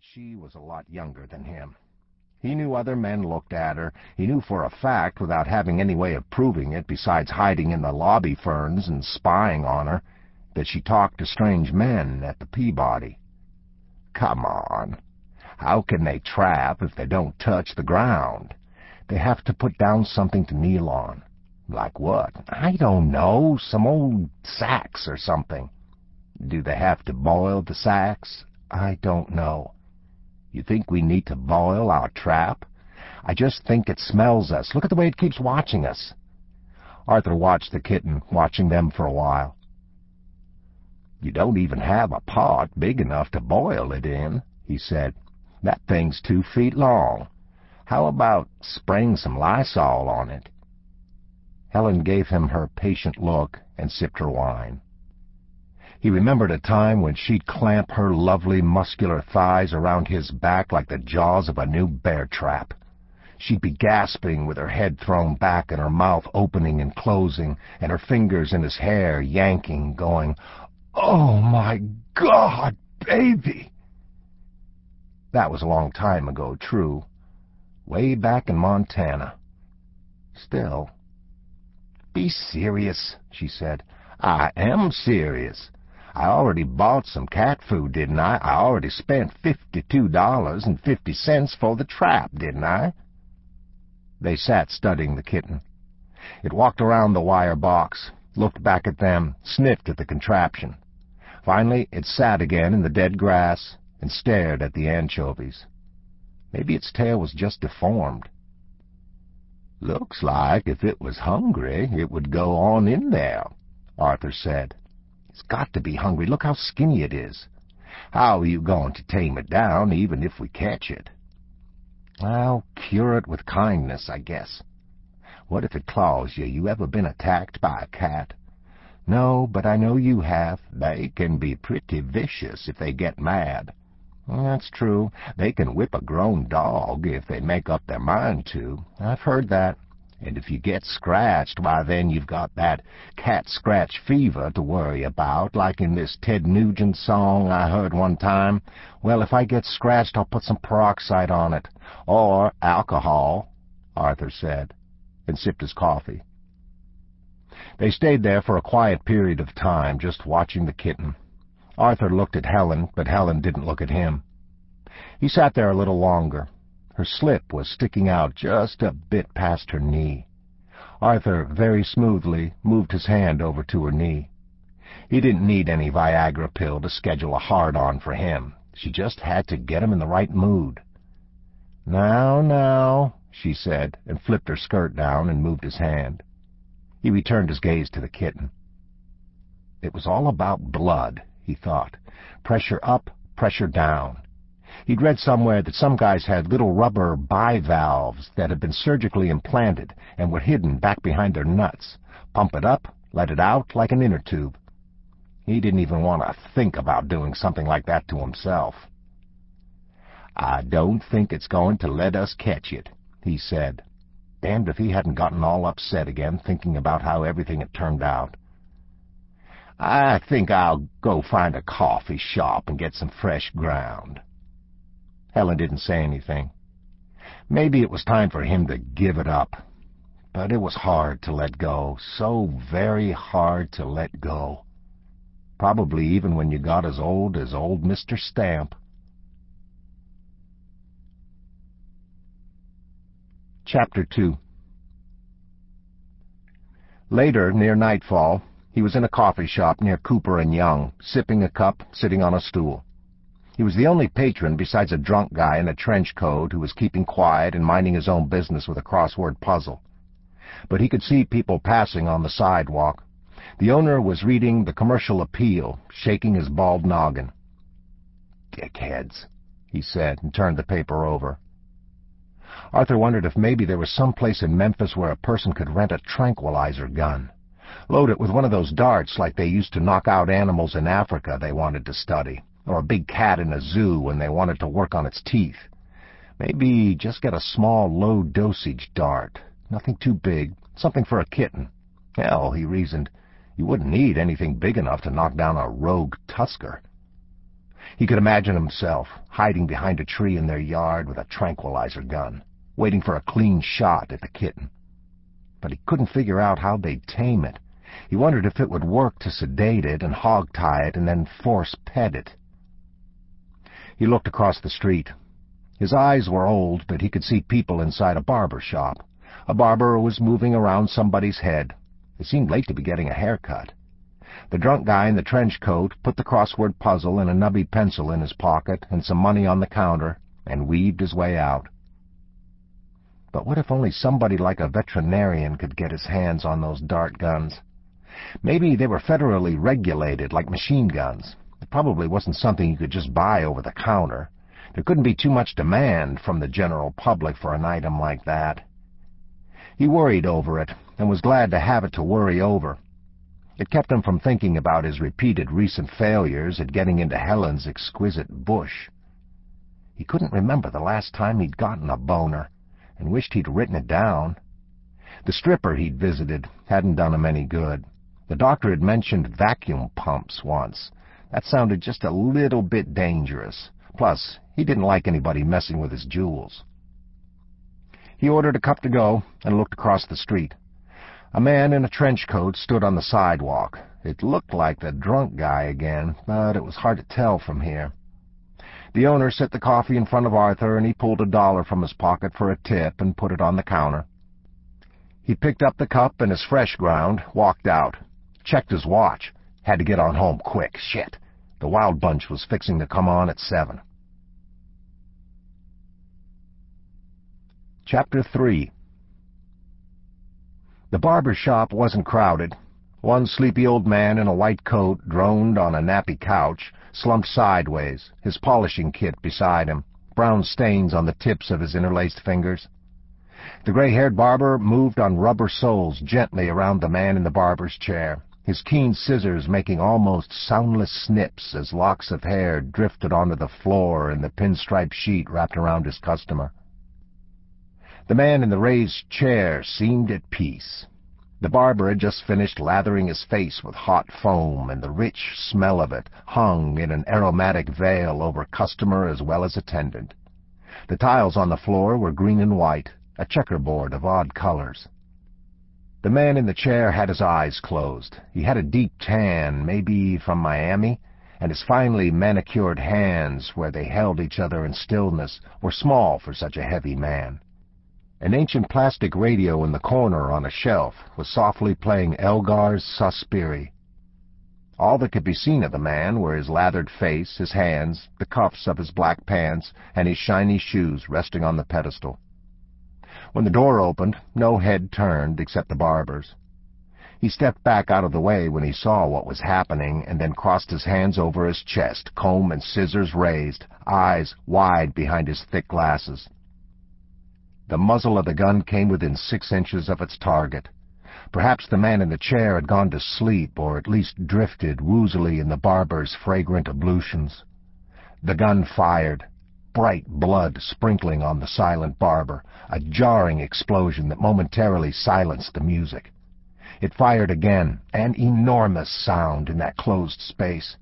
that she was a lot younger than him. He knew other men looked at her. He knew for a fact, without having any way of proving it besides hiding in the lobby ferns and spying on her, that she talked to strange men at the Peabody. Come on. How can they trap if they don't touch the ground? They have to put down something to kneel on. Like what? I don't know. Some old sacks or something. Do they have to boil the sacks? I don't know. You think we need to boil our trap? I just think it smells us. Look at the way it keeps watching us. Arthur watched the kitten, watching them for a while. You don't even have a pot big enough to boil it in, he said. That thing's two feet long. How about spraying some Lysol on it? Helen gave him her patient look and sipped her wine. He remembered a time when she'd clamp her lovely muscular thighs around his back like the jaws of a new bear trap. She'd be gasping with her head thrown back and her mouth opening and closing, and her fingers in his hair yanking, going, Oh, my God, baby! That was a long time ago, true. Way back in Montana. Still, be serious, she said. I am serious. I already bought some cat food, didn't I? I already spent fifty-two dollars and fifty cents for the trap, didn't I? They sat studying the kitten. It walked around the wire box, looked back at them, sniffed at the contraption. Finally, it sat again in the dead grass and stared at the anchovies. Maybe its tail was just deformed. Looks like if it was hungry, it would go on in there, Arthur said. It's got to be hungry. Look how skinny it is. How are you going to tame it down, even if we catch it? I'll cure it with kindness, I guess. What if it claws you? You ever been attacked by a cat? No, but I know you have. They can be pretty vicious if they get mad. That's true. They can whip a grown dog if they make up their mind to. I've heard that. And if you get scratched, why then you've got that cat-scratch fever to worry about, like in this Ted Nugent song I heard one time. Well, if I get scratched, I'll put some peroxide on it. Or alcohol, Arthur said, and sipped his coffee. They stayed there for a quiet period of time, just watching the kitten. Arthur looked at Helen, but Helen didn't look at him. He sat there a little longer. Her slip was sticking out just a bit past her knee. Arthur, very smoothly, moved his hand over to her knee. He didn't need any Viagra pill to schedule a hard-on for him. She just had to get him in the right mood. Now, now, she said, and flipped her skirt down and moved his hand. He returned his gaze to the kitten. It was all about blood, he thought. Pressure up, pressure down. He'd read somewhere that some guys had little rubber bivalves that had been surgically implanted and were hidden back behind their nuts. Pump it up, let it out like an inner tube. He didn't even want to think about doing something like that to himself. I don't think it's going to let us catch it, he said. Damned if he hadn't gotten all upset again thinking about how everything had turned out. I think I'll go find a coffee shop and get some fresh ground. Helen didn't say anything. Maybe it was time for him to give it up. But it was hard to let go, so very hard to let go. Probably even when you got as old as old Mr. Stamp. Chapter 2 Later, near nightfall, he was in a coffee shop near Cooper and Young, sipping a cup, sitting on a stool. He was the only patron besides a drunk guy in a trench coat who was keeping quiet and minding his own business with a crossword puzzle. But he could see people passing on the sidewalk. The owner was reading the commercial appeal, shaking his bald noggin. Dickheads, he said, and turned the paper over. Arthur wondered if maybe there was some place in Memphis where a person could rent a tranquilizer gun. Load it with one of those darts like they used to knock out animals in Africa they wanted to study, or a big cat in a zoo when they wanted to work on its teeth. Maybe just get a small, low-dosage dart. Nothing too big. Something for a kitten. Hell, he reasoned, you wouldn't need anything big enough to knock down a rogue tusker. He could imagine himself hiding behind a tree in their yard with a tranquilizer gun, waiting for a clean shot at the kitten. But he couldn't figure out how they'd tame it. He wondered if it would work to sedate it and hog-tie it and then force pet it. He looked across the street. His eyes were old, but he could see people inside a barber shop. A barber was moving around somebody's head. It seemed late to be getting a haircut. The drunk guy in the trench coat put the crossword puzzle and a nubby pencil in his pocket and some money on the counter and weaved his way out. But what if only somebody like a veterinarian could get his hands on those dart guns? Maybe they were federally regulated like machine guns. It probably wasn't something you could just buy over the counter. There couldn't be too much demand from the general public for an item like that. He worried over it and was glad to have it to worry over. It kept him from thinking about his repeated recent failures at getting into Helen's exquisite bush. He couldn't remember the last time he'd gotten a boner, and wished he'd written it down. The stripper he'd visited hadn't done him any good. The doctor had mentioned vacuum pumps once. That sounded just a little bit dangerous. Plus, he didn't like anybody messing with his jewels. He ordered a cup to go and looked across the street. A man in a trench coat stood on the sidewalk. It looked like the drunk guy again, but it was hard to tell from here. The owner set the coffee in front of Arthur, and he pulled a dollar from his pocket for a tip and put it on the counter. He picked up the cup and his fresh ground, walked out. Checked his watch. Had to get on home quick. Shit. The Wild Bunch was fixing to come on at seven. Chapter 3 the barber shop wasn't crowded. One sleepy old man in a white coat droned on a nappy couch, slumped sideways, his polishing kit beside him, brown stains on the tips of his interlaced fingers. The gray-haired barber moved on rubber soles gently around the man in the barber's chair, his keen scissors making almost soundless snips as locks of hair drifted onto the floor in the pinstripe sheet wrapped around his customer. The man in the raised chair seemed at peace. The barber had just finished lathering his face with hot foam, and the rich smell of it hung in an aromatic veil over customer as well as attendant. The tiles on the floor were green and white, a checkerboard of odd colors. The man in the chair had his eyes closed. He had a deep tan, maybe from Miami, and his finely manicured hands, where they held each other in stillness, were small for such a heavy man. An ancient plastic radio in the corner on a shelf was softly playing Elgar's Sospiri. All that could be seen of the man were his lathered face, his hands, the cuffs of his black pants, and his shiny shoes resting on the pedestal. When the door opened, no head turned except the barber's. He stepped back out of the way when he saw what was happening and then crossed his hands over his chest, comb and scissors raised, eyes wide behind his thick glasses. The muzzle of the gun came within six inches of its target. Perhaps the man in the chair had gone to sleep, or at least drifted woozily in the barber's fragrant ablutions. The gun fired, bright blood sprinkling on the silent barber, a jarring explosion that momentarily silenced the music. It fired again, an enormous sound in that closed space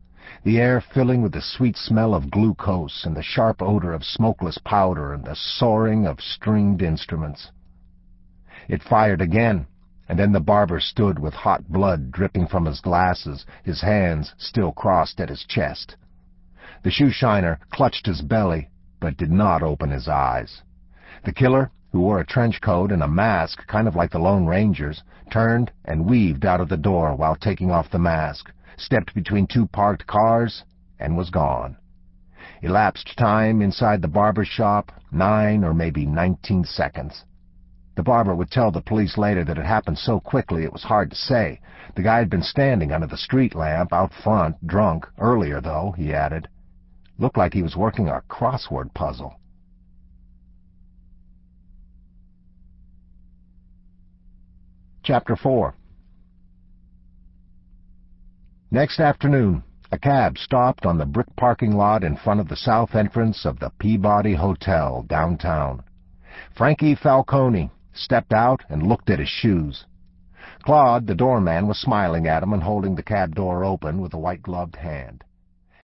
the air filling with the sweet smell of glucose and the sharp odor of smokeless powder and the soaring of stringed instruments. It fired again, and then the barber stood with hot blood dripping from his glasses, his hands still crossed at his chest. The shoe shiner clutched his belly, but did not open his eyes. The killer, who wore a trench coat and a mask kind of like the Lone Ranger's, turned and weaved out of the door while taking off the mask stepped between two parked cars, and was gone. Elapsed time inside the barber shop, nine or maybe nineteen seconds. The barber would tell the police later that it happened so quickly it was hard to say. The guy had been standing under the street lamp out front, drunk, earlier though, he added. Looked like he was working a crossword puzzle. Chapter 4 Next afternoon, a cab stopped on the brick parking lot in front of the south entrance of the Peabody Hotel downtown. Frankie Falcone stepped out and looked at his shoes. Claude, the doorman, was smiling at him and holding the cab door open with a white-gloved hand.